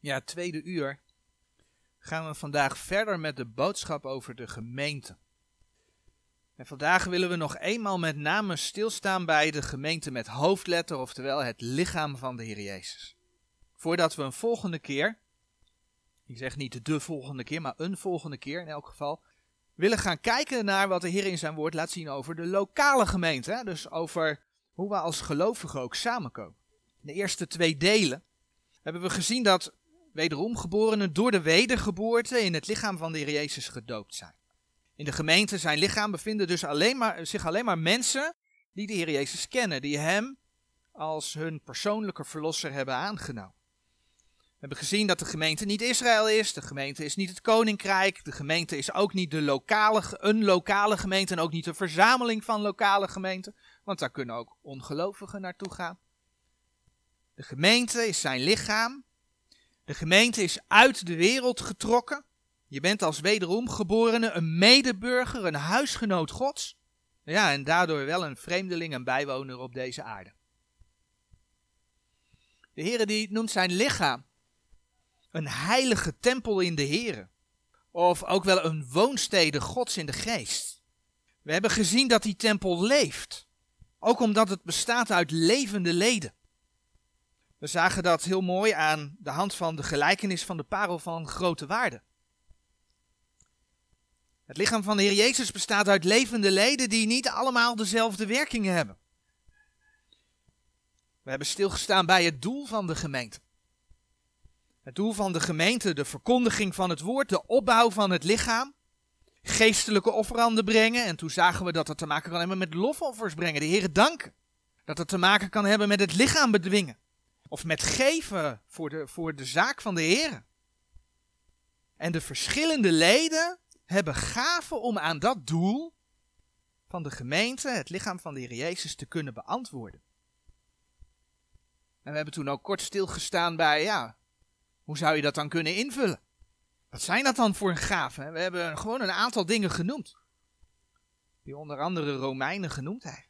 Ja, tweede uur gaan we vandaag verder met de boodschap over de gemeente. En vandaag willen we nog eenmaal met name stilstaan bij de gemeente met hoofdletter, oftewel het lichaam van de Heer Jezus. Voordat we een volgende keer, ik zeg niet de volgende keer, maar een volgende keer in elk geval, willen gaan kijken naar wat de Heer in zijn woord laat zien over de lokale gemeente. Dus over hoe we als gelovigen ook samenkomen. De eerste twee delen hebben we gezien dat wederom geborenen door de wedergeboorte in het lichaam van de Heer Jezus gedoopt zijn. In de gemeente, zijn lichaam, bevinden dus alleen maar, zich alleen maar mensen die de Heer Jezus kennen, die Hem als hun persoonlijke verlosser hebben aangenomen. We hebben gezien dat de gemeente niet Israël is, de gemeente is niet het koninkrijk, de gemeente is ook niet de lokale, een lokale gemeente en ook niet een verzameling van lokale gemeenten, want daar kunnen ook ongelovigen naartoe gaan. De gemeente is zijn lichaam. De gemeente is uit de wereld getrokken. Je bent als wederom geborene een medeburger, een huisgenoot Gods. Ja, en daardoor wel een vreemdeling en bijwoner op deze aarde. De Heere die noemt zijn lichaam een heilige tempel in de Heere. Of ook wel een woonstede Gods in de geest. We hebben gezien dat die tempel leeft. Ook omdat het bestaat uit levende leden. We zagen dat heel mooi aan de hand van de gelijkenis van de parel van grote waarde. Het lichaam van de Heer Jezus bestaat uit levende leden die niet allemaal dezelfde werkingen hebben. We hebben stilgestaan bij het doel van de gemeente. Het doel van de gemeente, de verkondiging van het woord, de opbouw van het lichaam, geestelijke offeranden brengen. En toen zagen we dat het te maken kan hebben met lofoffers brengen, de Heer danken. Dat het te maken kan hebben met het lichaam bedwingen. Of met geven voor de, voor de zaak van de Heer. En de verschillende leden hebben gaven om aan dat doel van de gemeente, het lichaam van de Heer Jezus, te kunnen beantwoorden. En we hebben toen ook kort stilgestaan bij, ja, hoe zou je dat dan kunnen invullen? Wat zijn dat dan voor gaven? We hebben gewoon een aantal dingen genoemd. Die onder andere Romeinen genoemd heeft.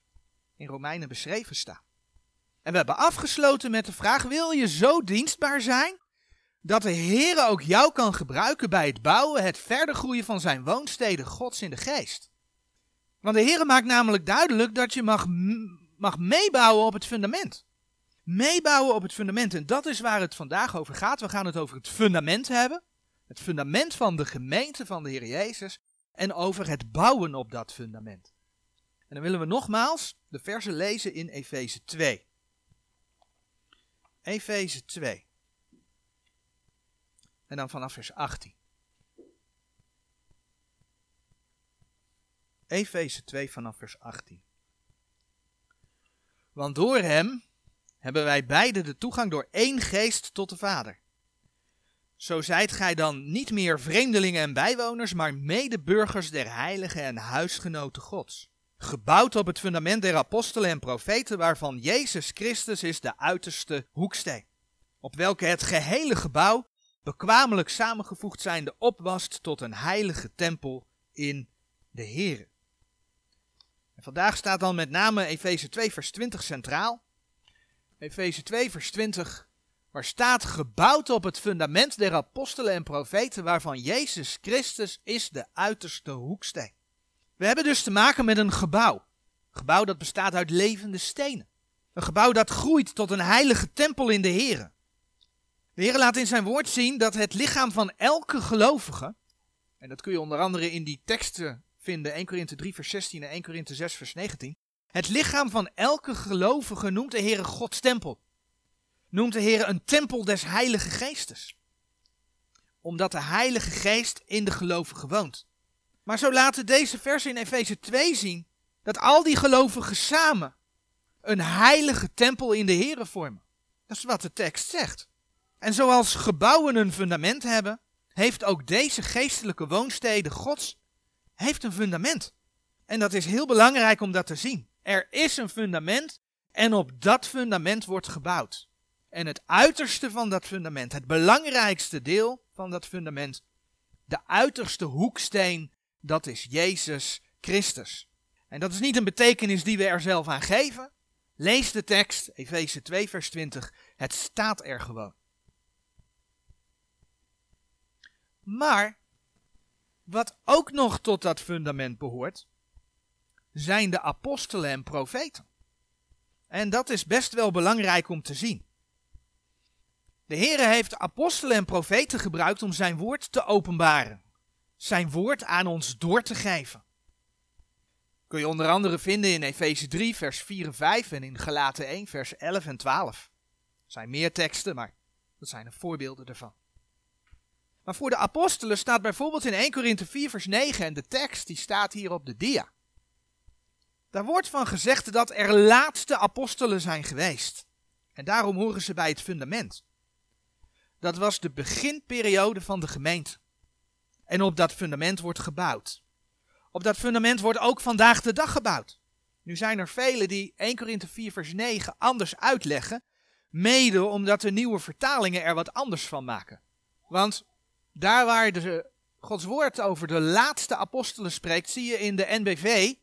In Romeinen beschreven staan. En we hebben afgesloten met de vraag: wil je zo dienstbaar zijn dat de Heer ook jou kan gebruiken bij het bouwen, het verder groeien van zijn woonsteden Gods in de geest? Want de Heer maakt namelijk duidelijk dat je mag, mag meebouwen op het fundament. Meebouwen op het fundament. En dat is waar het vandaag over gaat. We gaan het over het fundament hebben. Het fundament van de gemeente van de Heer Jezus. En over het bouwen op dat fundament. En dan willen we nogmaals de versen lezen in Efeze 2. Efeze 2. En dan vanaf vers 18. Efeze 2 vanaf vers 18. Want door hem hebben wij beide de toegang door één geest tot de Vader. Zo zijt gij dan niet meer vreemdelingen en bijwoners, maar medeburgers der heiligen en huisgenoten Gods. Gebouwd op het fundament der apostelen en profeten, waarvan Jezus Christus is de uiterste hoeksteen. Op welke het gehele gebouw, bekwamelijk samengevoegd zijnde, opwast tot een heilige tempel in de Here. En vandaag staat dan met name Efeze 2 vers 20 centraal. Efeze 2 vers 20, waar staat gebouwd op het fundament der apostelen en profeten, waarvan Jezus Christus is de uiterste hoeksteen. We hebben dus te maken met een gebouw. Een gebouw dat bestaat uit levende stenen. Een gebouw dat groeit tot een heilige tempel in de Here. De Heer laat in zijn woord zien dat het lichaam van elke gelovige, en dat kun je onder andere in die teksten vinden, 1 Korinthe 3 vers 16 en 1 Korinthe 6 vers 19, het lichaam van elke gelovige noemt de Heere Gods tempel. Noemt de Heere een tempel des Heilige Geestes. Omdat de Heilige Geest in de gelovige woont. Maar zo laten deze versen in Efeze 2 zien dat al die gelovigen samen een heilige tempel in de Heere vormen. Dat is wat de tekst zegt. En zoals gebouwen een fundament hebben, heeft ook deze geestelijke woonstede Gods heeft een fundament. En dat is heel belangrijk om dat te zien. Er is een fundament en op dat fundament wordt gebouwd. En het uiterste van dat fundament, het belangrijkste deel van dat fundament, de uiterste hoeksteen, dat is Jezus Christus. En dat is niet een betekenis die we er zelf aan geven. Lees de tekst, Efeze 2, vers 20. Het staat er gewoon. Maar wat ook nog tot dat fundament behoort, zijn de apostelen en profeten. En dat is best wel belangrijk om te zien. De Heere heeft apostelen en profeten gebruikt om zijn woord te openbaren. Zijn woord aan ons door te geven. Kun je onder andere vinden in Efeze 3, vers 4 en 5 en in Galaten 1, vers 11 en 12. Er zijn meer teksten, maar dat zijn de voorbeelden ervan. Maar voor de apostelen staat bijvoorbeeld in 1 Korinthe 4, vers 9 en de tekst die staat hier op de dia. Daar wordt van gezegd dat er laatste apostelen zijn geweest. En daarom horen ze bij het fundament. Dat was de beginperiode van de gemeente. En op dat fundament wordt gebouwd. Op dat fundament wordt ook vandaag de dag gebouwd. Nu zijn er velen die 1 Korinthe 4 vers 9 anders uitleggen, mede omdat de nieuwe vertalingen er wat anders van maken. Want daar waar de, Gods woord over de laatste apostelen spreekt, zie je in de NBV,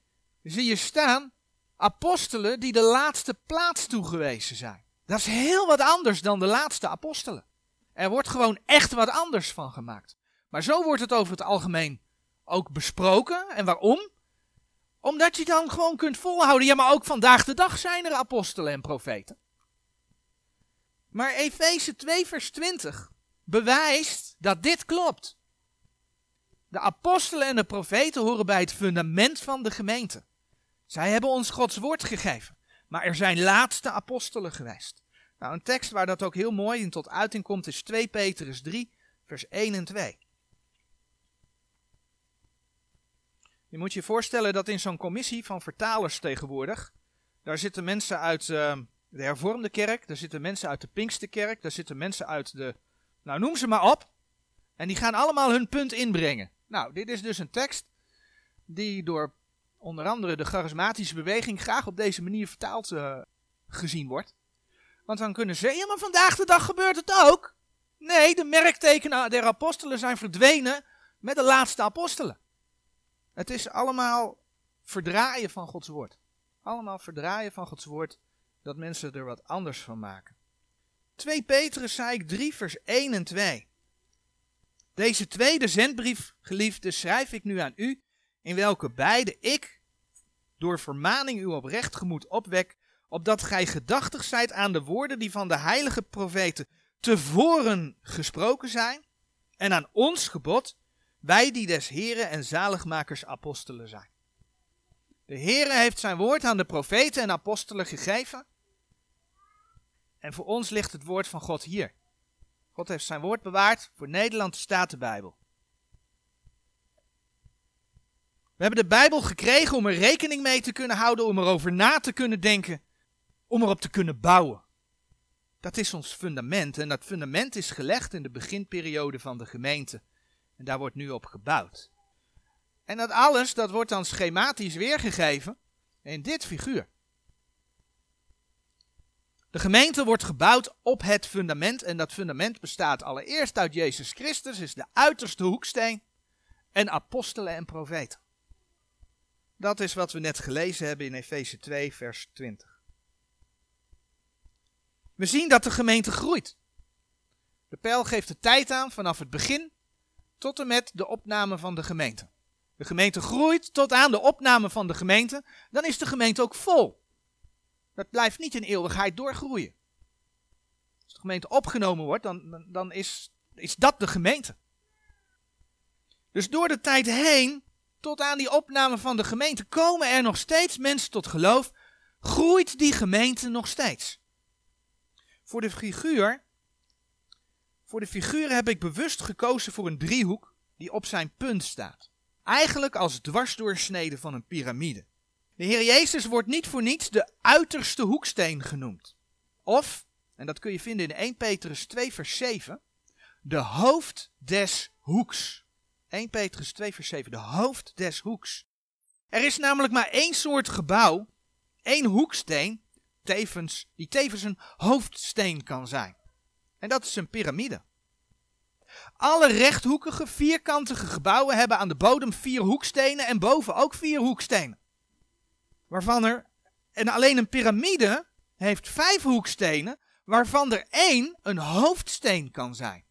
zie je staan apostelen die de laatste plaats toegewezen zijn. Dat is heel wat anders dan de laatste apostelen. Er wordt gewoon echt wat anders van gemaakt. Maar zo wordt het over het algemeen ook besproken. En waarom? Omdat je dan gewoon kunt volhouden. Ja, maar ook vandaag de dag zijn er apostelen en profeten. Maar Efeze 2, vers 20 bewijst dat dit klopt. De apostelen en de profeten horen bij het fundament van de gemeente. Zij hebben ons Gods woord gegeven. Maar er zijn laatste apostelen geweest. Nou, een tekst waar dat ook heel mooi in tot uiting komt is 2 Petrus 3, vers 1 en 2. Je moet je voorstellen dat in zo'n commissie van vertalers tegenwoordig, daar zitten mensen uit uh, de hervormde kerk, daar zitten mensen uit de Pinksterkerk, daar zitten mensen uit de, nou noem ze maar op, en die gaan allemaal hun punt inbrengen. Nou, dit is dus een tekst die door onder andere de charismatische beweging graag op deze manier vertaald uh, gezien wordt. Want dan kunnen ze, ja maar vandaag de dag gebeurt het ook. Nee, de merktekenen der apostelen zijn verdwenen met de laatste apostelen. Het is allemaal verdraaien van Gods woord. Allemaal verdraaien van Gods woord, dat mensen er wat anders van maken. 2 Petrus zei ik 3 vers 1 en 2. Deze tweede zendbrief, geliefde, schrijf ik nu aan u, in welke beide ik, door vermaning uw oprecht gemoed opwek, opdat gij gedachtig zijt aan de woorden die van de heilige profeten tevoren gesproken zijn, en aan ons gebod, wij die des Heren en zaligmakers apostelen zijn. De Heere heeft zijn woord aan de profeten en apostelen gegeven. En voor ons ligt het woord van God hier. God heeft zijn woord bewaard. Voor Nederland de Bijbel. We hebben de Bijbel gekregen om er rekening mee te kunnen houden, om erover na te kunnen denken, om erop te kunnen bouwen. Dat is ons fundament en dat fundament is gelegd in de beginperiode van de gemeente. En daar wordt nu op gebouwd. En dat alles, dat wordt dan schematisch weergegeven in dit figuur. De gemeente wordt gebouwd op het fundament en dat fundament bestaat allereerst uit Jezus Christus, is de uiterste hoeksteen, en apostelen en profeten. Dat is wat we net gelezen hebben in Efeze 2, vers 20. We zien dat de gemeente groeit. De pijl geeft de tijd aan vanaf het begin tot en met de opname van de gemeente. De gemeente groeit tot aan de opname van de gemeente, dan is de gemeente ook vol. Dat blijft niet in eeuwigheid doorgroeien. Als de gemeente opgenomen wordt, dan, dan is, is dat de gemeente. Dus door de tijd heen, tot aan die opname van de gemeente, komen er nog steeds mensen tot geloof, groeit die gemeente nog steeds. Voor de figuur voor de figuren heb ik bewust gekozen voor een driehoek die op zijn punt staat. Eigenlijk als dwarsdoorsnede van een piramide. De Heer Jezus wordt niet voor niets de uiterste hoeksteen genoemd. Of, en dat kun je vinden in 1 Petrus 2 vers 7, de hoofd des hoeks. 1 Petrus 2 vers 7, de hoofd des hoeks. Er is namelijk maar één soort gebouw, één hoeksteen, tevens, die tevens een hoofdsteen kan zijn. En dat is een piramide. Alle rechthoekige, vierkantige gebouwen hebben aan de bodem vier hoekstenen en boven ook vier hoekstenen. Waarvan er, en alleen een piramide heeft vijf hoekstenen, waarvan er één een hoofdsteen kan zijn.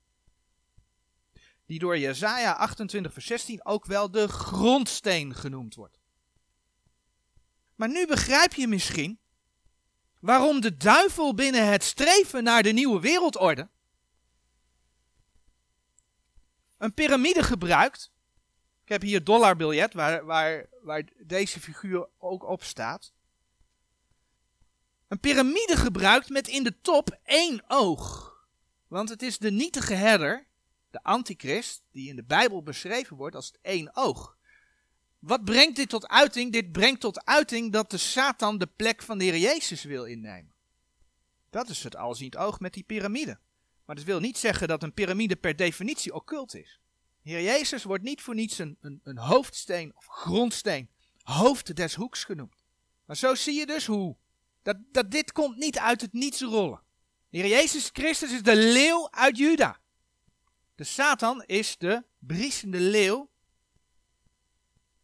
die door Jesaja 28 vers 16 ook wel de grondsteen genoemd wordt. Maar nu begrijp je misschien waarom de duivel binnen het streven naar de nieuwe wereldorde een piramide gebruikt. Ik heb hier dollarbiljet waar, waar, waar deze figuur ook op staat. Een piramide gebruikt met in de top één oog. Want het is de nietige herder, de antichrist, die in de Bijbel beschreven wordt als het één oog. Wat brengt dit tot uiting? Dit brengt tot uiting dat de Satan de plek van de Heer Jezus wil innemen. Dat is het alziend oog met die piramide. Maar dat wil niet zeggen dat een piramide per definitie occult is. Heer Jezus wordt niet voor niets een, een, een hoofdsteen of grondsteen, hoofd des hoeks genoemd. Maar zo zie je dus hoe. Dat, dat dit komt niet uit het niets rollen. Heer Jezus Christus is de leeuw uit Juda. De Satan is de briesende leeuw.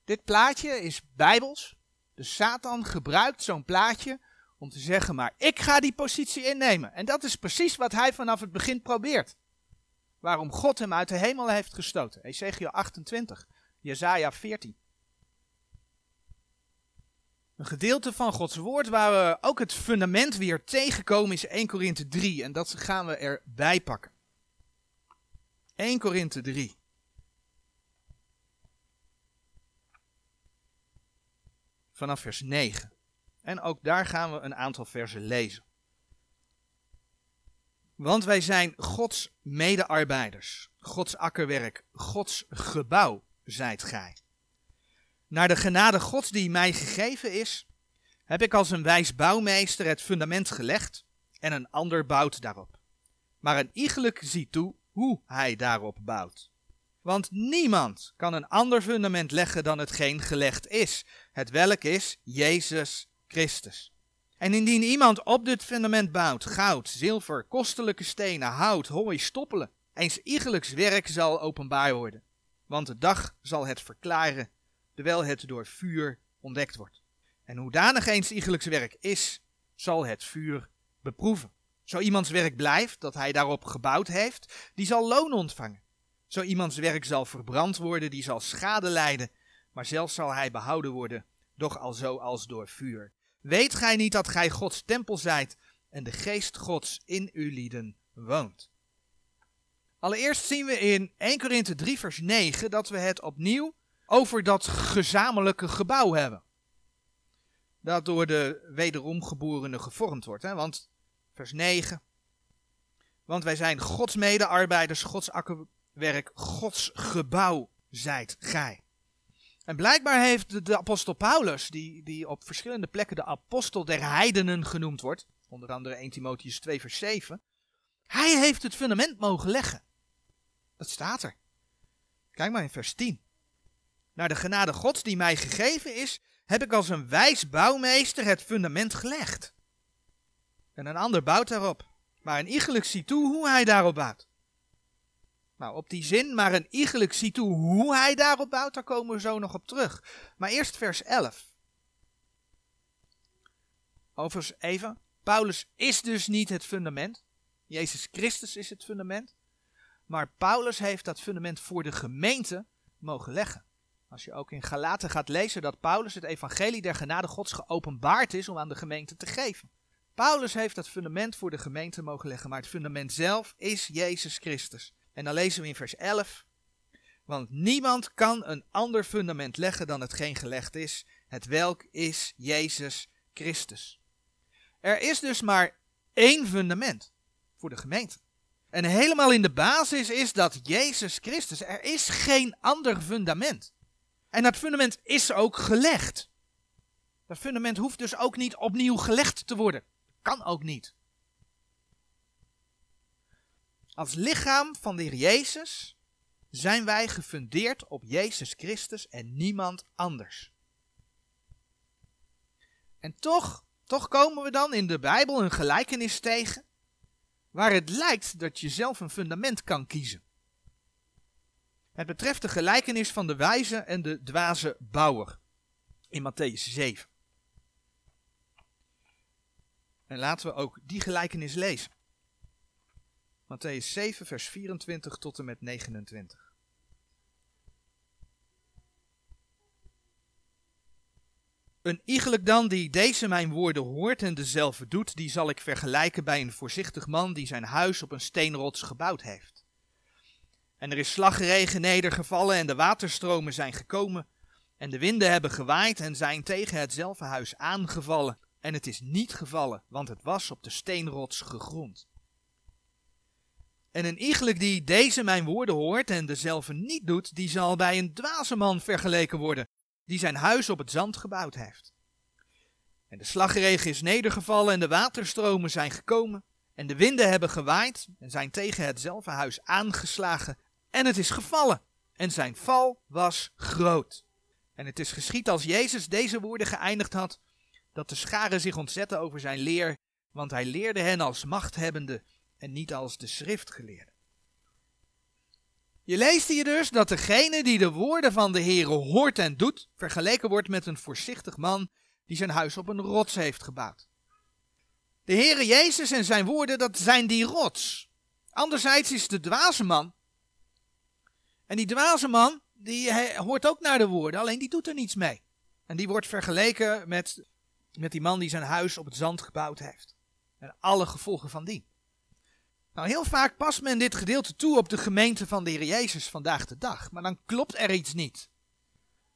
Dit plaatje is bijbels. De Satan gebruikt zo'n plaatje om te zeggen, maar ik ga die positie innemen. En dat is precies wat hij vanaf het begin probeert. Waarom God hem uit de hemel heeft gestoten. Ezekiel 28, Jesaja 14. Een gedeelte van Gods woord waar we ook het fundament weer tegenkomen is 1 Korinthe 3 en dat gaan we erbij pakken. 1 Korinthe 3. Vanaf vers 9. En ook daar gaan we een aantal versen lezen. Want wij zijn Gods medearbeiders, Gods akkerwerk, Gods gebouw, zijt gij. Naar de genade Gods die mij gegeven is, heb ik als een wijs bouwmeester het fundament gelegd en een ander bouwt daarop. Maar een iegelijk ziet toe hoe hij daarop bouwt. Want niemand kan een ander fundament leggen dan hetgeen gelegd is, het welk is Jezus Christus. En indien iemand op dit fundament bouwt, goud, zilver, kostelijke stenen, hout, hooi, stoppelen, eens iegelijks werk zal openbaar worden. Want de dag zal het verklaren, terwijl het door vuur ontdekt wordt. En hoedanig eens iegelijks werk is, zal het vuur beproeven. Zo iemands werk blijft, dat hij daarop gebouwd heeft, die zal loon ontvangen. Zo iemands werk zal verbrand worden, die zal schade lijden, maar zelfs zal hij behouden worden, doch al zo als door vuur. Weet gij niet dat gij Gods tempel zijt en de geest Gods in u lieden woont? Allereerst zien we in 1 Korinthe 3 vers 9 dat we het opnieuw over dat gezamenlijke gebouw hebben. Dat door de wederom geborenen gevormd wordt. Hè? Want vers 9. Want wij zijn Gods medearbeiders, Gods akkerwerk, Gods gebouw zijt gij. En blijkbaar heeft de, de, apostel Paulus, die, die op verschillende plekken de apostel der heidenen genoemd wordt, onder andere 1 Timotheus 2 vers 7, hij heeft het fundament mogen leggen. Dat staat er. Kijk maar in vers 10. Naar de genade gods die mij gegeven is, heb ik als een wijs bouwmeester het fundament gelegd. En een ander bouwt daarop, maar een iegelijk ziet toe hoe hij daarop bouwt. Nou, op die zin, maar een iegelijk ziet toe hoe hij daarop bouwt, daar komen we zo nog op terug. Maar eerst vers 11. Overigens even, Paulus is dus niet het fundament. Jezus Christus is het fundament. Maar Paulus heeft dat fundament voor de gemeente mogen leggen. Als je ook in Galaten gaat lezen dat Paulus het evangelie der genade gods geopenbaard is om aan de gemeente te geven. Paulus heeft dat fundament voor de gemeente mogen leggen, maar het fundament zelf is Jezus Christus. En dan lezen we in vers 11. Want niemand kan een ander fundament leggen dan hetgeen gelegd is, het welk is Jezus Christus. Er is dus maar één fundament voor de gemeente. En helemaal in de basis is dat Jezus Christus. Er is geen ander fundament. En dat fundament is ook gelegd. Dat fundament hoeft dus ook niet opnieuw gelegd te worden. Kan ook niet. Als lichaam van de Heer Jezus zijn wij gefundeerd op Jezus Christus en niemand anders. En toch, toch komen we dan in de Bijbel een gelijkenis tegen waar het lijkt dat je zelf een fundament kan kiezen. Het betreft de gelijkenis van de wijze en de dwaze bouwer in Matthäus 7. En laten we ook die gelijkenis lezen. Matthäus 7, vers 24 tot en met 29. Een iegelijk dan die deze mijn woorden hoort en dezelfde doet, die zal ik vergelijken bij een voorzichtig man die zijn huis op een steenrots gebouwd heeft. En er is slagregen nedergevallen en de waterstromen zijn gekomen en de winden hebben gewaaid en zijn tegen hetzelfde huis aangevallen en het is niet gevallen, want het was op de steenrots gegrond. En een iegelijk die deze mijn woorden hoort en dezelfde niet doet, die zal bij een dwaze man vergeleken worden, die zijn huis op het zand gebouwd heeft. En de slagregen is nedergevallen en de waterstromen zijn gekomen, en de winden hebben gewaaid en zijn tegen hetzelfde huis aangeslagen, en het is gevallen, en zijn val was groot. En het is geschied als Jezus deze woorden geëindigd had, dat de scharen zich ontzetten over zijn leer, want hij leerde hen als machthebbende en niet als de schriftgeleerde. Je leest hier dus dat degene die de woorden van de Heere hoort en doet, vergeleken wordt met een voorzichtig man die zijn huis op een rots heeft gebouwd. De Heere Jezus en zijn woorden, dat zijn die rots. Anderzijds is de dwaze man. En die dwaze man, die hoort ook naar de woorden, alleen die doet er niets mee. En die wordt vergeleken met, met die man die zijn huis op het zand gebouwd heeft. En alle gevolgen van die. Nou, heel vaak past men dit gedeelte toe op de gemeente van de Heer Jezus vandaag de dag. Maar dan klopt er iets niet.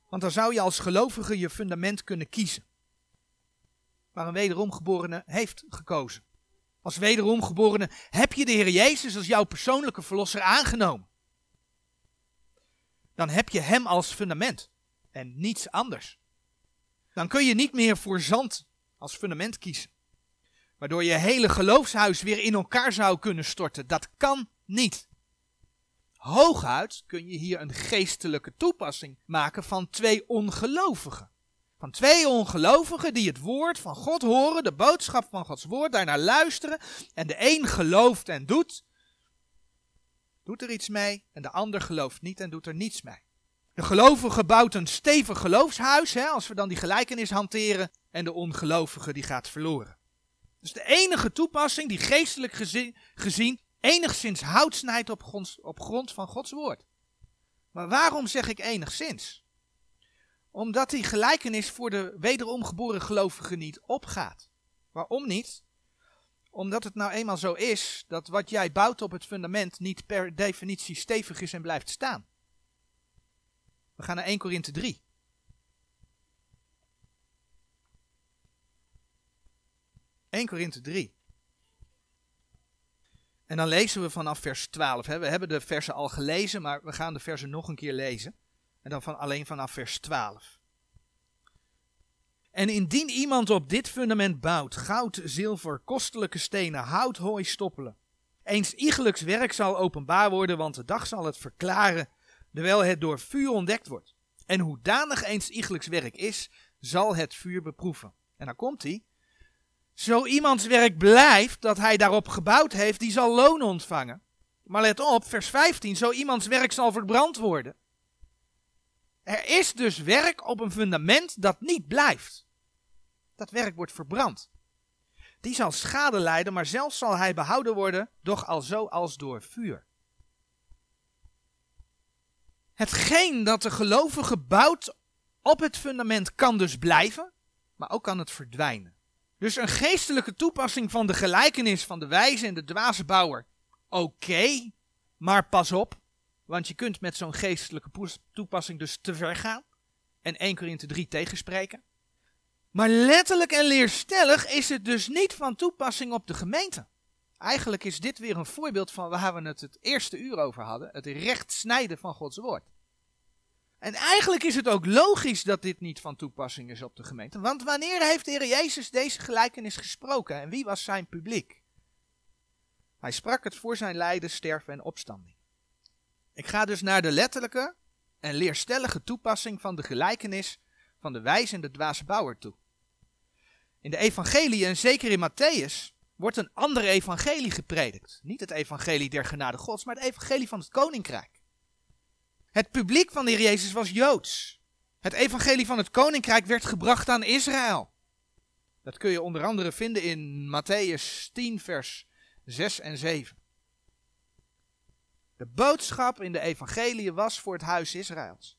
Want dan zou je als gelovige je fundament kunnen kiezen. Maar een wederomgeborene heeft gekozen. Als wederomgeborene heb je de Heer Jezus als jouw persoonlijke verlosser aangenomen. Dan heb je Hem als fundament en niets anders. Dan kun je niet meer voor zand als fundament kiezen waardoor je hele geloofshuis weer in elkaar zou kunnen storten. Dat kan niet. Hooguit kun je hier een geestelijke toepassing maken van twee ongelovigen. Van twee ongelovigen die het woord van God horen, de boodschap van Gods woord, daarnaar luisteren. En de een gelooft en doet, doet er iets mee. En de ander gelooft niet en doet er niets mee. De gelovige bouwt een stevig geloofshuis, hè, als we dan die gelijkenis hanteren. En de ongelovige die gaat verloren. Dus de enige toepassing die geestelijk gezien, enigszins hout snijdt op, grond, op grond van Gods woord. Maar waarom zeg ik enigszins? Omdat die gelijkenis voor de wederom geboren gelovige niet opgaat. Waarom niet? Omdat het nou eenmaal zo is dat wat jij bouwt op het fundament niet per definitie stevig is en blijft staan. We gaan naar 1 Korinthe 3. 1 Korinthe 3. En dan lezen we vanaf vers 12. Hè. We hebben de versen al gelezen, maar we gaan de versen nog een keer lezen. En dan van, alleen vanaf vers 12. En indien iemand op dit fundament bouwt, goud, zilver, kostelijke stenen, hout, hooi, stoppelen. Eens iegelijks werk zal openbaar worden, want de dag zal het verklaren, terwijl het door vuur ontdekt wordt. En hoedanig eens iegelijks werk is, zal het vuur beproeven. En dan komt hij. Zo iemands werk blijft dat hij daarop gebouwd heeft, die zal loon ontvangen. Maar let op, vers 15, zo iemands werk zal verbrand worden. Er is dus werk op een fundament dat niet blijft. Dat werk wordt verbrand. Die zal schade lijden, maar zelfs zal hij behouden worden, doch al zo als door vuur. Hetgeen dat de gelovige bouwt op het fundament kan dus blijven, maar ook kan het verdwijnen. Dus een geestelijke toepassing van de gelijkenis van de wijze en de dwaze bouwer. Oké, maar pas op, want je kunt met zo'n geestelijke toepassing dus te ver gaan. En 1 Korinthe 3 tegenspreken. Maar letterlijk en leerstellig is het dus niet van toepassing op de gemeente. Eigenlijk is dit weer een voorbeeld van waar we het het eerste uur over hadden: het recht snijden van Gods woord. En eigenlijk is het ook logisch dat dit niet van toepassing is op de gemeente. Want wanneer heeft de Heer Jezus deze gelijkenis gesproken en wie was zijn publiek? Hij sprak het voor zijn lijden, sterven en opstanding. Ik ga dus naar de letterlijke en leerstellige toepassing van de gelijkenis van de wijze en de dwaze bouwer toe. In de evangelie en zeker in Matthäus wordt een andere evangelie gepredikt. Niet het evangelie der genade gods, maar het evangelie van het koninkrijk. Het publiek van de Heer Jezus was Joods. Het evangelie van het koninkrijk werd gebracht aan Israël. Dat kun je onder andere vinden in Matthäus 10, vers 6 en 7. De boodschap in de evangelie was voor het huis Israëls.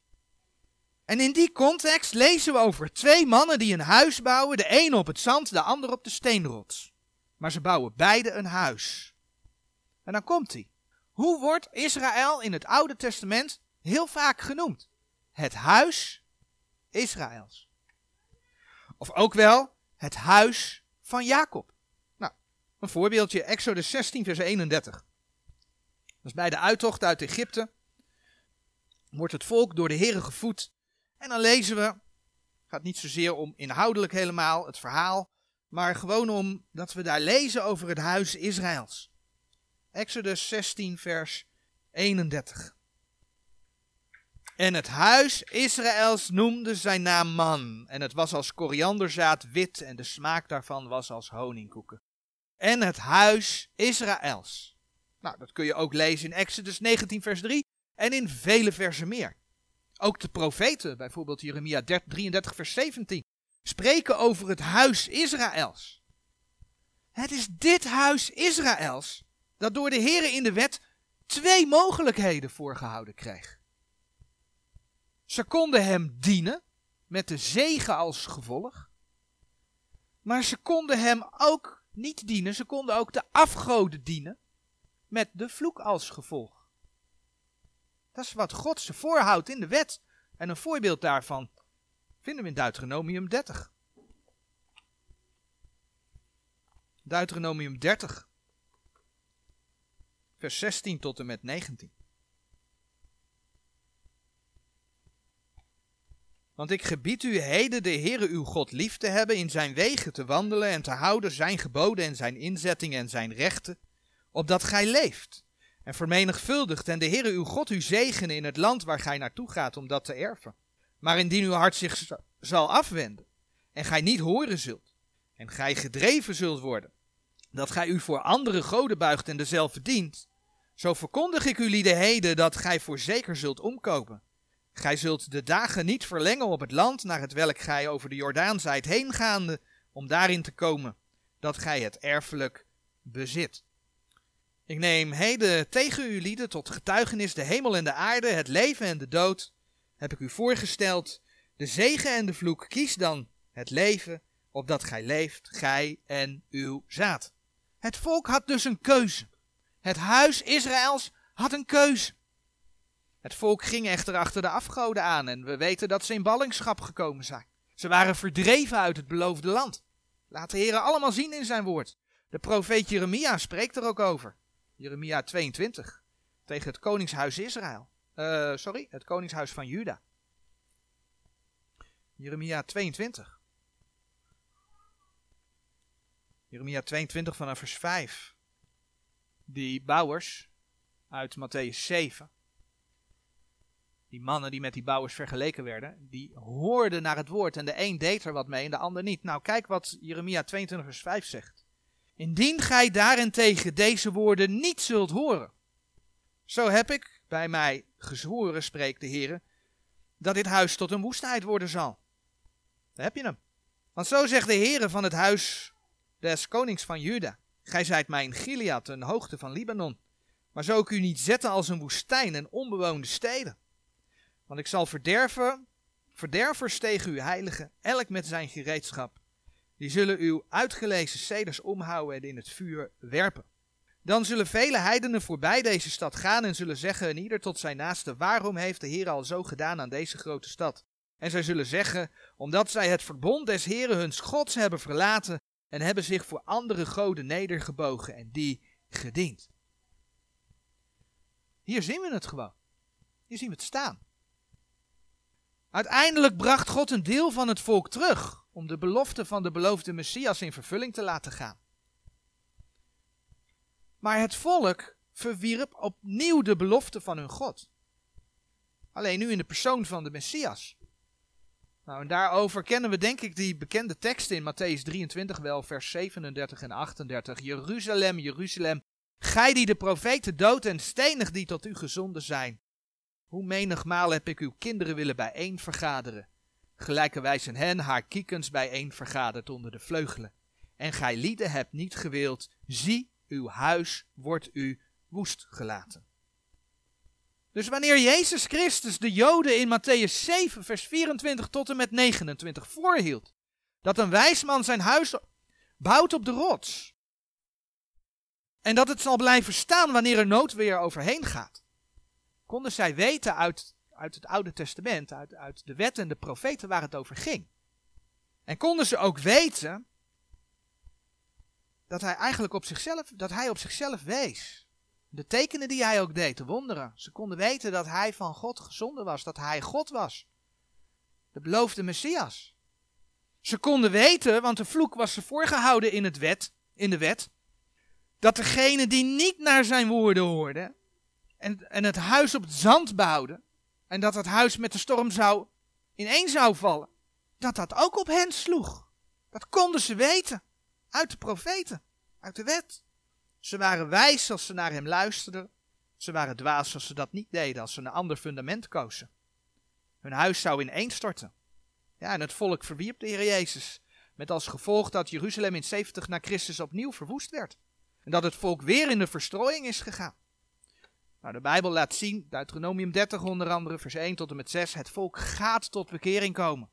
En in die context lezen we over twee mannen die een huis bouwen, de een op het zand, de ander op de steenrots. Maar ze bouwen beide een huis. En dan komt hij. Hoe wordt Israël in het Oude Testament heel vaak genoemd? Het huis Israëls. Of ook wel het huis van Jacob. Nou, een voorbeeldje, Exodus 16, vers 31. Dus bij de uittocht uit Egypte wordt het volk door de Heren gevoed. En dan lezen we, gaat niet zozeer om inhoudelijk helemaal het verhaal, maar gewoon om dat we daar lezen over het huis Israëls. Exodus 16, vers 31. En het huis Israëls noemde zijn naam man. En het was als korianderzaad wit en de smaak daarvan was als honingkoeken. En het huis Israëls. Nou, dat kun je ook lezen in Exodus 19, vers 3 en in vele versen meer. Ook de profeten, bijvoorbeeld Jeremia 33, vers 17, spreken over het huis Israëls. Het is dit huis Israëls dat door de Heren in de wet twee mogelijkheden voorgehouden kreeg. Ze konden hem dienen, met de zegen als gevolg. Maar ze konden hem ook niet dienen, ze konden ook de afgoden dienen, met de vloek als gevolg. Dat is wat God ze voorhoudt in de wet. En een voorbeeld daarvan vinden we in Deuteronomium 30. Deuteronomium 30, vers 16 tot en met 19. Want ik gebied u heden de Heere uw God lief te hebben, in zijn wegen te wandelen en te houden zijn geboden en zijn inzettingen en zijn rechten, opdat gij leeft en vermenigvuldigt en de Heere uw God u zegenen in het land waar gij naartoe gaat om dat te erven. Maar indien uw hart zich zal afwenden en gij niet horen zult en gij gedreven zult worden, dat gij u voor andere goden buigt en dezelfde dient, zo verkondig ik u lieden heden dat gij voorzeker zult omkopen Gij zult de dagen niet verlengen op het land naar het welk gij over de Jordaan zijt heengaande, om daarin te komen, dat gij het erfelijk bezit. Ik neem heden tegen u lieden tot getuigenis de hemel en de aarde, het leven en de dood, heb ik u voorgesteld, de zegen en de vloek, kies dan het leven, opdat gij leeft, gij en uw zaad. Het volk had dus een keuze. Het huis Israëls had een keuze. Het volk ging echter achter de afgoden aan en we weten dat ze in ballingschap gekomen zijn. Ze waren verdreven uit het beloofde land. Laat de Heer allemaal zien in zijn woord. De profeet Jeremia spreekt er ook over. Jeremia 22. Tegen het koningshuis Israël. Uh, sorry, het koningshuis van Juda. Jeremia 22. Jeremia 22 vanaf vers 5. Die bouwers uit Matthäus 7 die mannen die met die bouwers vergeleken werden, die hoorden naar het woord en de een deed er wat mee en de ander niet. Nou, kijk wat Jeremia 22 vers 5 zegt. Indien gij daarentegen deze woorden niet zult horen, zo heb ik bij mij gezworen, spreekt de Heer, dat dit huis tot een woestheid worden zal. Daar heb je hem. Want zo zegt de Heer van het huis des konings van Juda. Gij zijt mijn Gilead, een hoogte van Libanon. Maar zou ik u niet zetten als een woestijn en onbewoonde steden. Want ik zal verderven, verdervers tegen uw heiligen, elk met zijn gereedschap. Die zullen uw uitgelezen ceders omhouden en in het vuur werpen. Dan zullen vele heidenen voorbij deze stad gaan en zullen zeggen, en ieder tot zijn naaste, waarom heeft de Heer al zo gedaan aan deze grote stad? En zij zullen zeggen, omdat zij het verbond des Heeren huns gods hebben verlaten en hebben zich voor andere goden nedergebogen en die gediend. Hier zien we het gewoon. Hier zien we het staan. Uiteindelijk bracht God een deel van het volk terug om de belofte van de beloofde Messias in vervulling te laten gaan. Maar het volk verwierp opnieuw de belofte van hun God. Alleen nu in de persoon van de Messias. Nou, en daarover kennen we denk ik die bekende teksten in Matthäus 23 wel, vers 37 en 38. Jeruzalem, Jeruzalem, gij die de profeten dood en stenig die tot u gezonden zijn. Hoe menigmaal heb ik uw kinderen willen bijeen vergaderen, gelijkerwijs een hen haar kiekens bijeen vergaderd onder de vleugelen. En gij lieden hebt niet gewild, zie, uw huis wordt u woest gelaten. Dus wanneer Jezus Christus de Joden in Matthäus 7, vers 24 tot en met 29 voorhield, dat een wijsman zijn huis bouwt op de rots, en dat het zal blijven staan wanneer er nood weer overheen gaat, konden zij weten uit, uit het Oude Testament, uit, uit de wet en de profeten waar het over ging. En konden ze ook weten dat hij eigenlijk op zichzelf, dat hij op zichzelf wees. De tekenen die hij ook deed, de wonderen. Ze konden weten dat hij van God gezonden was, dat hij God was. De beloofde Messias. Ze konden weten, want de vloek was ze voorgehouden in, het wet, in de wet, dat degene die niet naar zijn woorden hoorden en, en het huis op het zand bouwden, en dat het huis met de storm zou ineen zou vallen, dat dat ook op hen sloeg. Dat konden ze weten, uit de profeten, uit de wet. Ze waren wijs als ze naar hem luisterden. Ze waren dwaas als ze dat niet deden, als ze een ander fundament kozen. Hun huis zou ineenstorten. Ja, en het volk verwierp de Heer Jezus. Met als gevolg dat Jeruzalem in 70 na Christus opnieuw verwoest werd. En dat het volk weer in de verstrooiing is gegaan. Nou, de Bijbel laat zien, Deuteronomium 30 onder andere, vers 1 tot en met 6, het volk gaat tot bekering komen.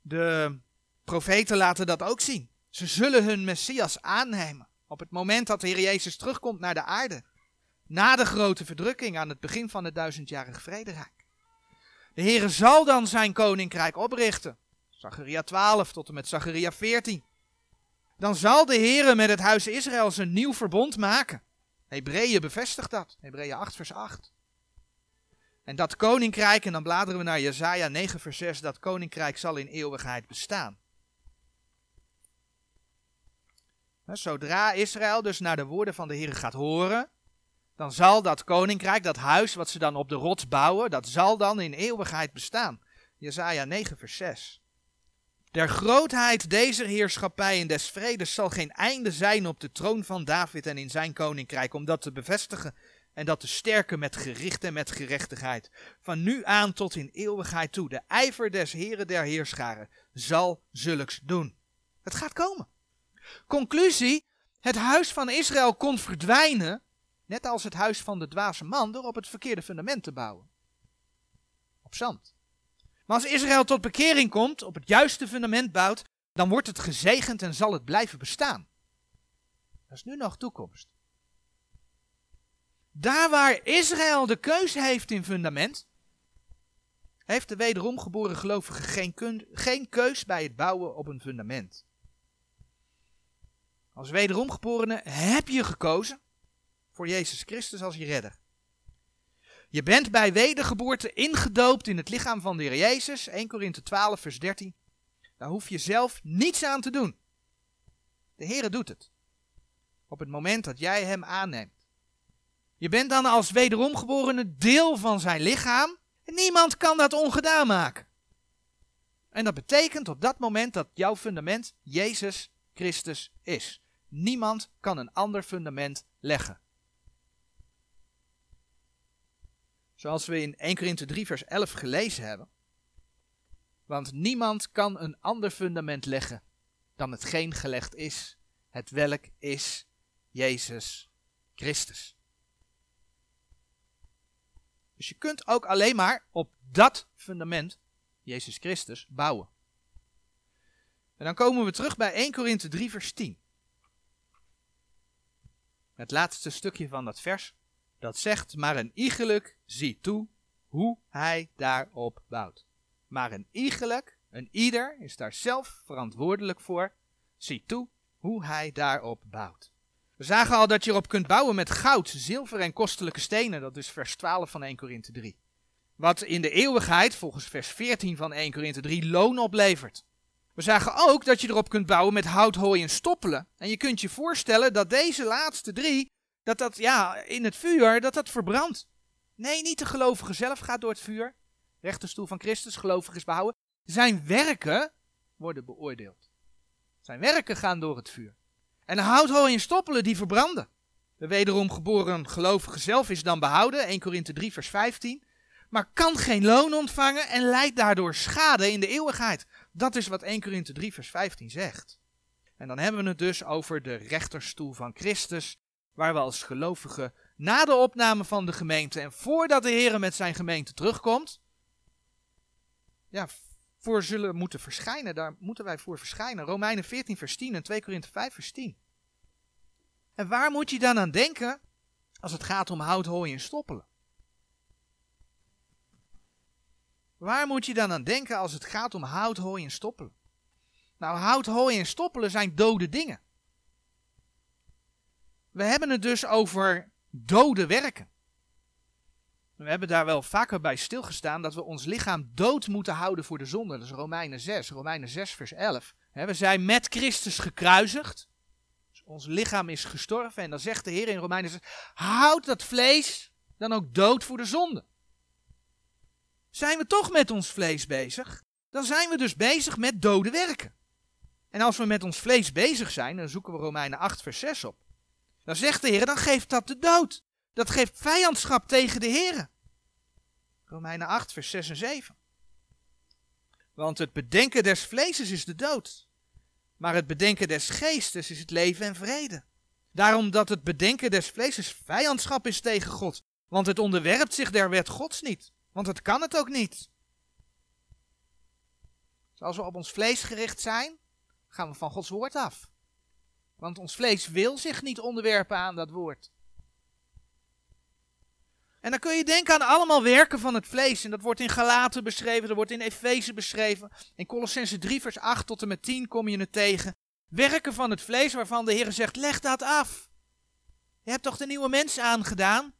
De profeten laten dat ook zien. Ze zullen hun Messias aannemen. Op het moment dat de Heer Jezus terugkomt naar de aarde. Na de grote verdrukking aan het begin van het duizendjarig vrederijk. De Heer zal dan zijn koninkrijk oprichten. Zacharia 12 tot en met Zacharia 14. Dan zal de Heer met het huis Israël een nieuw verbond maken. Hebreeën bevestigt dat. Hebreeën 8 vers 8. En dat koninkrijk, en dan bladeren we naar Jezaja 9 vers 6, dat koninkrijk zal in eeuwigheid bestaan. Zodra Israël dus naar de woorden van de Heer gaat horen, dan zal dat koninkrijk, dat huis wat ze dan op de rots bouwen, dat zal dan in eeuwigheid bestaan. Jezaja 9 vers 6. Der grootheid deze heerschappij en des vredes zal geen einde zijn op de troon van David en in zijn koninkrijk, om dat te bevestigen en dat te sterken met gericht en met gerechtigheid. Van nu aan tot in eeuwigheid toe. De ijver des heren der heerscharen zal zulks doen. Het gaat komen. Conclusie: het huis van Israël kon verdwijnen, net als het huis van de dwaze man, door op het verkeerde fundament te bouwen. Op zand. Maar als Israël tot bekering komt, op het juiste fundament bouwt, dan wordt het gezegend en zal het blijven bestaan. Dat is nu nog toekomst. Daar waar Israël de keuze heeft in fundament, heeft de wederom geboren gelovige geen, geen keus bij het bouwen op een fundament. Als wederomgeborene heb je gekozen voor Jezus Christus als je redder. Je bent bij wedergeboorte ingedoopt in het lichaam van de Heer Jezus, 1 Korinthe 12 vers 13. Daar hoef je zelf niets aan te doen. De Heer doet het. Op het moment dat jij Hem aanneemt. Je bent dan als wederomgeborene deel van zijn lichaam en niemand kan dat ongedaan maken. En dat betekent op dat moment dat jouw fundament Jezus Christus is. Niemand kan een ander fundament leggen. Zoals we in 1 Korinthe 3 vers 11 gelezen hebben. Want niemand kan een ander fundament leggen dan hetgeen gelegd is, het welk is Jezus Christus. Dus je kunt ook alleen maar op dat fundament, Jezus Christus, bouwen. En dan komen we terug bij 1 Korinthe 3 vers 10. Het laatste stukje van dat vers. Dat zegt, maar een iegelijk ziet toe hoe hij daarop bouwt. Maar een iegelijk, een ieder, is daar zelf verantwoordelijk voor, ziet toe hoe hij daarop bouwt. We zagen al dat je erop kunt bouwen met goud, zilver en kostelijke stenen. Dat is vers 12 van 1 Korinthe 3. Wat in de eeuwigheid, volgens vers 14 van 1 Korinthe 3, loon oplevert. We zagen ook dat je erop kunt bouwen met hout, hooi en stoppelen. En je kunt je voorstellen dat deze laatste drie, dat dat ja, in het vuur, dat dat verbrandt. Nee, niet de gelovige zelf gaat door het vuur. Rechterstoel van Christus, gelovig is behouden. Zijn werken worden beoordeeld. Zijn werken gaan door het vuur. En hout, hooi en stoppelen die verbranden. De wederom geboren gelovige zelf is dan behouden, 1 Korinthe 3 vers 15 maar kan geen loon ontvangen en leidt daardoor schade in de eeuwigheid. Dat is wat 1 Korinthe 3 vers 15 zegt. En dan hebben we het dus over de rechterstoel van Christus, waar we als gelovigen na de opname van de gemeente en voordat de Heer met zijn gemeente terugkomt, ja, voor zullen moeten verschijnen. Daar moeten wij voor verschijnen. Romeinen 14 vers 10 en 2 Korinthe 5 vers 10. En waar moet je dan aan denken als het gaat om hout, hooi en stoppelen? Waar moet je dan aan denken als het gaat om hout, hooi en stoppelen? Nou, hout, hooi en stoppelen zijn dode dingen. We hebben het dus over dode werken. We hebben daar wel vaker bij stilgestaan dat we ons lichaam dood moeten houden voor de zonde. Dat is Romeinen 6, Romeinen 6 vers 11. We zijn met Christus gekruisigd. Dus ons lichaam is gestorven en dan zegt de Heer in Romeinen 6, houd dat vlees dan ook dood voor de zonde. Zijn we toch met ons vlees bezig? Dan zijn we dus bezig met dode werken. En als we met ons vlees bezig zijn, dan zoeken we Romeinen 8 vers 6 op. Dan zegt de Heer, dan geeft dat de dood. Dat geeft vijandschap tegen de Heer. Romeinen 8, vers 6 en 7. Want het bedenken des vleeses is de dood. Maar het bedenken des geestes is het leven en vrede. Daarom dat het bedenken des vleeses vijandschap is tegen God. Want het onderwerpt zich der wet Gods niet. Want het kan het ook niet. Dus als we op ons vlees gericht zijn, gaan we van Gods woord af. Want ons vlees wil zich niet onderwerpen aan dat woord. En dan kun je denken aan allemaal werken van het vlees. En dat wordt in Galaten beschreven, dat wordt in Efeze beschreven. In Colossense 3 vers 8 tot en met 10 kom je het tegen. Werken van het vlees waarvan de Heer zegt, leg dat af. Je hebt toch de nieuwe mens aangedaan?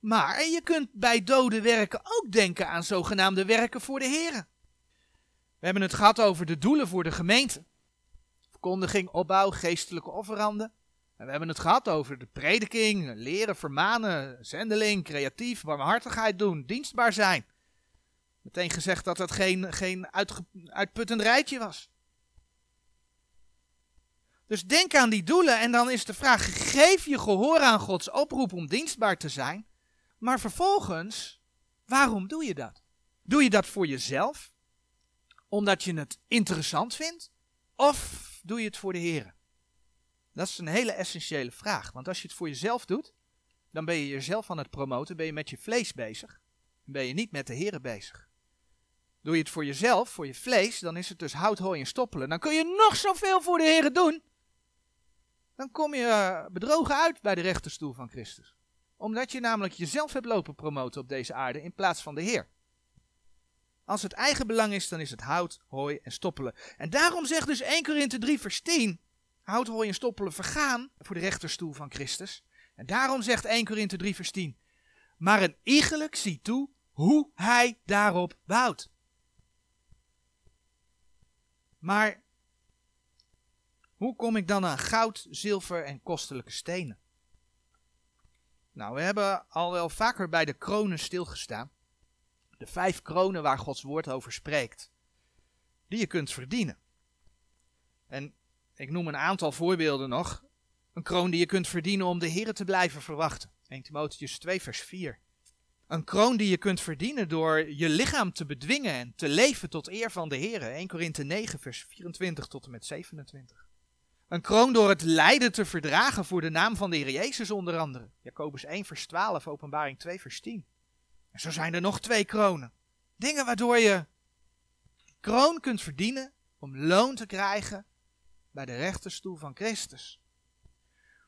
Maar je kunt bij dode werken ook denken aan zogenaamde werken voor de Heer. We hebben het gehad over de doelen voor de gemeente. Verkondiging, opbouw, geestelijke offeranden. En we hebben het gehad over de prediking, leren, vermanen, zendeling, creatief, barmhartigheid doen, dienstbaar zijn. Meteen gezegd dat het geen, geen uitputtend rijtje was. Dus denk aan die doelen en dan is de vraag: geef je gehoor aan Gods oproep om dienstbaar te zijn? Maar vervolgens, waarom doe je dat? Doe je dat voor jezelf? Omdat je het interessant vindt? Of doe je het voor de Heer? Dat is een hele essentiële vraag. Want als je het voor jezelf doet, dan ben je jezelf aan het promoten, ben je met je vlees bezig. Ben je niet met de Heer bezig. Doe je het voor jezelf, voor je vlees, dan is het dus hout, hooi en stoppelen. Dan kun je nog zoveel voor de Heer doen. Dan kom je eh, bedrogen uit bij de rechterstoel van Christus. Omdat je namelijk jezelf hebt lopen promoten op deze aarde in plaats van de Heer. Als het eigen belang is, dan is het hout, hooi en stoppelen. En daarom zegt dus 1 Korinthe 3 vers 10, hout, hooi en stoppelen vergaan voor de rechterstoel van Christus. En daarom zegt 1 Korinthe 3 vers 10, maar een iegelijk ziet toe hoe hij daarop bouwt. Maar hoe kom ik dan aan goud, zilver en kostelijke stenen? Nou, we hebben al wel vaker bij de kronen stilgestaan. De vijf kronen waar Gods woord over spreekt. Die je kunt verdienen. En ik noem een aantal voorbeelden nog. Een kroon die je kunt verdienen om de Heer te blijven verwachten. 1 Timotheus 2 vers 4. Een kroon die je kunt verdienen door je lichaam te bedwingen en te leven tot eer van de Heer. 1 Korinthe 9 vers 24 tot en met 27. Een kroon door het lijden te verdragen voor de naam van de Heer Jezus onder andere. Jacobus 1 vers 12, openbaring 2 vers 10. Zo zijn er nog twee kronen. Dingen waardoor je kroon kunt verdienen om loon te krijgen bij de rechterstoel van Christus.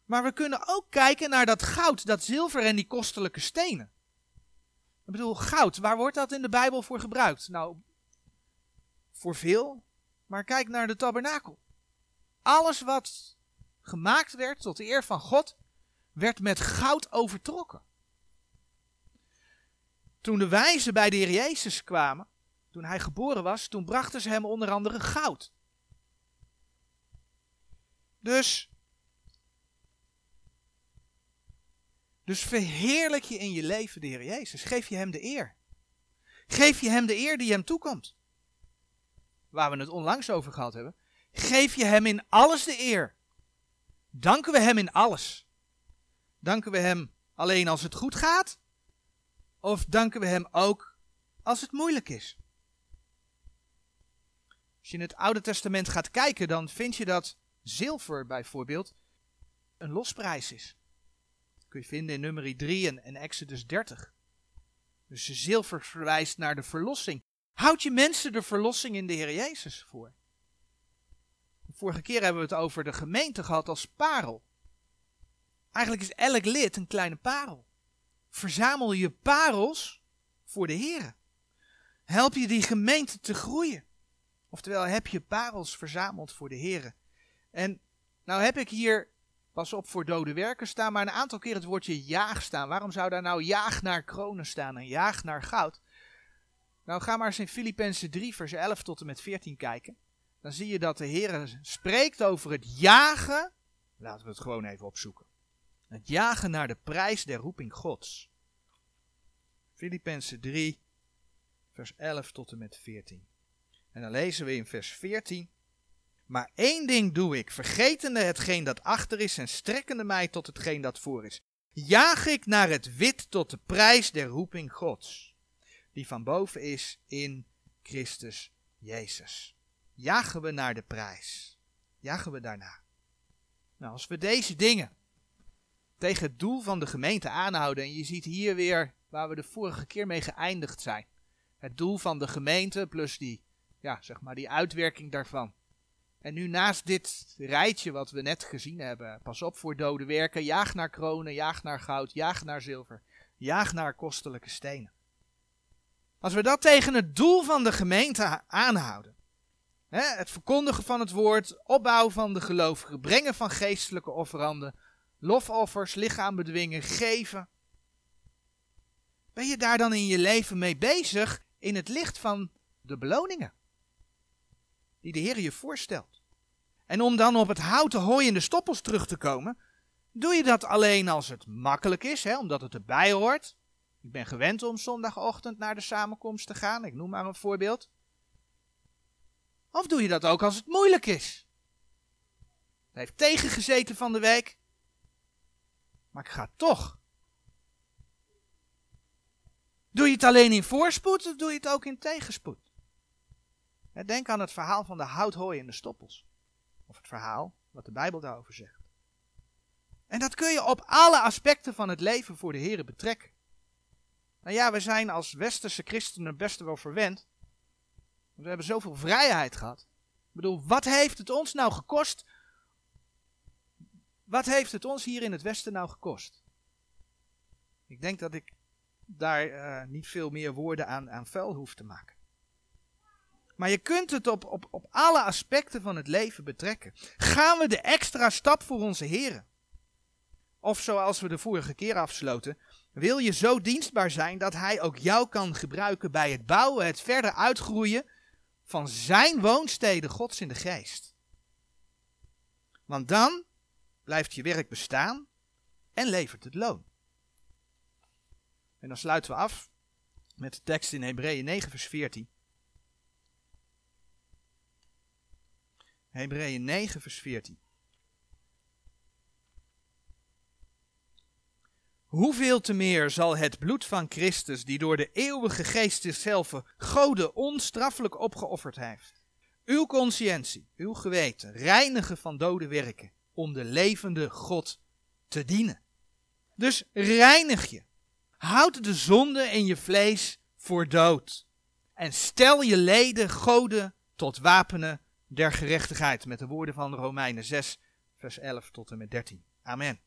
Maar we kunnen ook kijken naar dat goud, dat zilver en die kostelijke stenen. Ik bedoel, goud, waar wordt dat in de Bijbel voor gebruikt? Nou, voor veel, maar kijk naar de tabernakel. Alles wat gemaakt werd tot de eer van God, werd met goud overtrokken. Toen de wijzen bij de Heer Jezus kwamen, toen hij geboren was, toen brachten ze hem onder andere goud. Dus, dus verheerlijk je in je leven de Heer Jezus. Geef je hem de eer. Geef je hem de eer die hem toekomt. Waar we het onlangs over gehad hebben. Geef je hem in alles de eer. Danken we hem in alles. Danken we hem alleen als het goed gaat? Of danken we hem ook als het moeilijk is? Als je in het Oude Testament gaat kijken, dan vind je dat zilver bijvoorbeeld een losprijs is. Kun je vinden in nummer 3 en, Exodus 30. Dus zilver verwijst naar de verlossing. Houd je mensen de verlossing in de Heer Jezus voor. Vorige keer hebben we het over de gemeente gehad als parel. Eigenlijk is elk lid een kleine parel. Verzamel je parels voor de Heer. Help je die gemeente te groeien. Oftewel, heb je parels verzameld voor de Heer. En nou heb ik hier, pas op voor dode werken staan, maar een aantal keer het woordje jaag staan. Waarom zou daar nou jaag naar kronen staan en jaag naar goud? Nou, ga maar eens in Filippenzen 3, vers 11 tot en met 14 kijken. Dan zie je dat de Heer spreekt over het jagen. Laten we het gewoon even opzoeken. Het jagen naar de prijs der roeping Gods. Filippenzen 3, vers 11 tot en met 14. En dan lezen we in vers 14. Maar één ding doe ik, vergetende hetgeen dat achter is en strekkende mij tot hetgeen dat voor is. Jaag ik naar het wit tot de prijs der roeping Gods, die van boven is in Christus Jezus. Jagen we naar de prijs. Jagen we daarna. Nou, als we deze dingen tegen het doel van de gemeente aanhouden, en je ziet hier weer waar we de vorige keer mee geëindigd zijn. Het doel van de gemeente plus die, ja, zeg maar, die uitwerking daarvan. En nu naast dit rijtje wat we net gezien hebben, pas op voor dode werken, jaag naar kronen, jaag naar goud, jaag naar zilver, jaag naar kostelijke stenen. Als we dat tegen het doel van de gemeente aanhouden, hè, het verkondigen van het woord, opbouw van de gelovigen, brengen van geestelijke offeranden, lofoffers, lichaam bedwingen, geven. Ben je daar dan in je leven mee bezig in het licht van de beloningen? die de Heer je voorstelt. En om dan op het houten hooi in de stoppels terug te komen, doe je dat alleen als het makkelijk is, hè, omdat het erbij hoort. Ik ben gewend om zondagochtend naar de samenkomst te gaan, ik noem maar een voorbeeld. Of doe je dat ook als het moeilijk is? Het heeft tegengezeten van de week, maar ik ga toch. Doe je het alleen in voorspoed of doe je het ook in tegenspoed? Denk aan het verhaal van de houthooi en de stoppels. Of het verhaal wat de Bijbel daarover zegt. En dat kun je op alle aspecten van het leven voor de Heer betrekken. Nou ja, we zijn als westerse christenen best wel verwend. We hebben zoveel vrijheid gehad. Ik bedoel, wat heeft het ons nou gekost? Wat heeft het ons hier in het Westen nou gekost? Ik denk dat ik daar uh, niet veel meer woorden aan, aan vuil hoef te maken. Maar je kunt het op, op, op alle aspecten van het leven betrekken. Gaan we de extra stap voor onze heren? Of zoals we de vorige keer afsloten, wil je zo dienstbaar zijn dat hij ook jou kan gebruiken bij het bouwen, het verder uitgroeien van zijn woonsteden Gods in de geest. Want dan blijft je werk bestaan en levert het loon. En dan sluiten we af met de tekst in Hebreeën 9 vers 14. Hebreeën 9, vers 14. Hoeveel te meer zal het bloed van Christus, die door de eeuwige geest zichzelf Gode onstraffelijk opgeofferd heeft, uw conscientie, uw geweten, reinigen van dode werken, om de levende God te dienen. Dus reinig je. Houd de zonde in je vlees voor dood. En stel je leden goden tot wapenen der gerechtigheid. Met de woorden van Romeinen 6, vers 11 tot en met 13. Amen.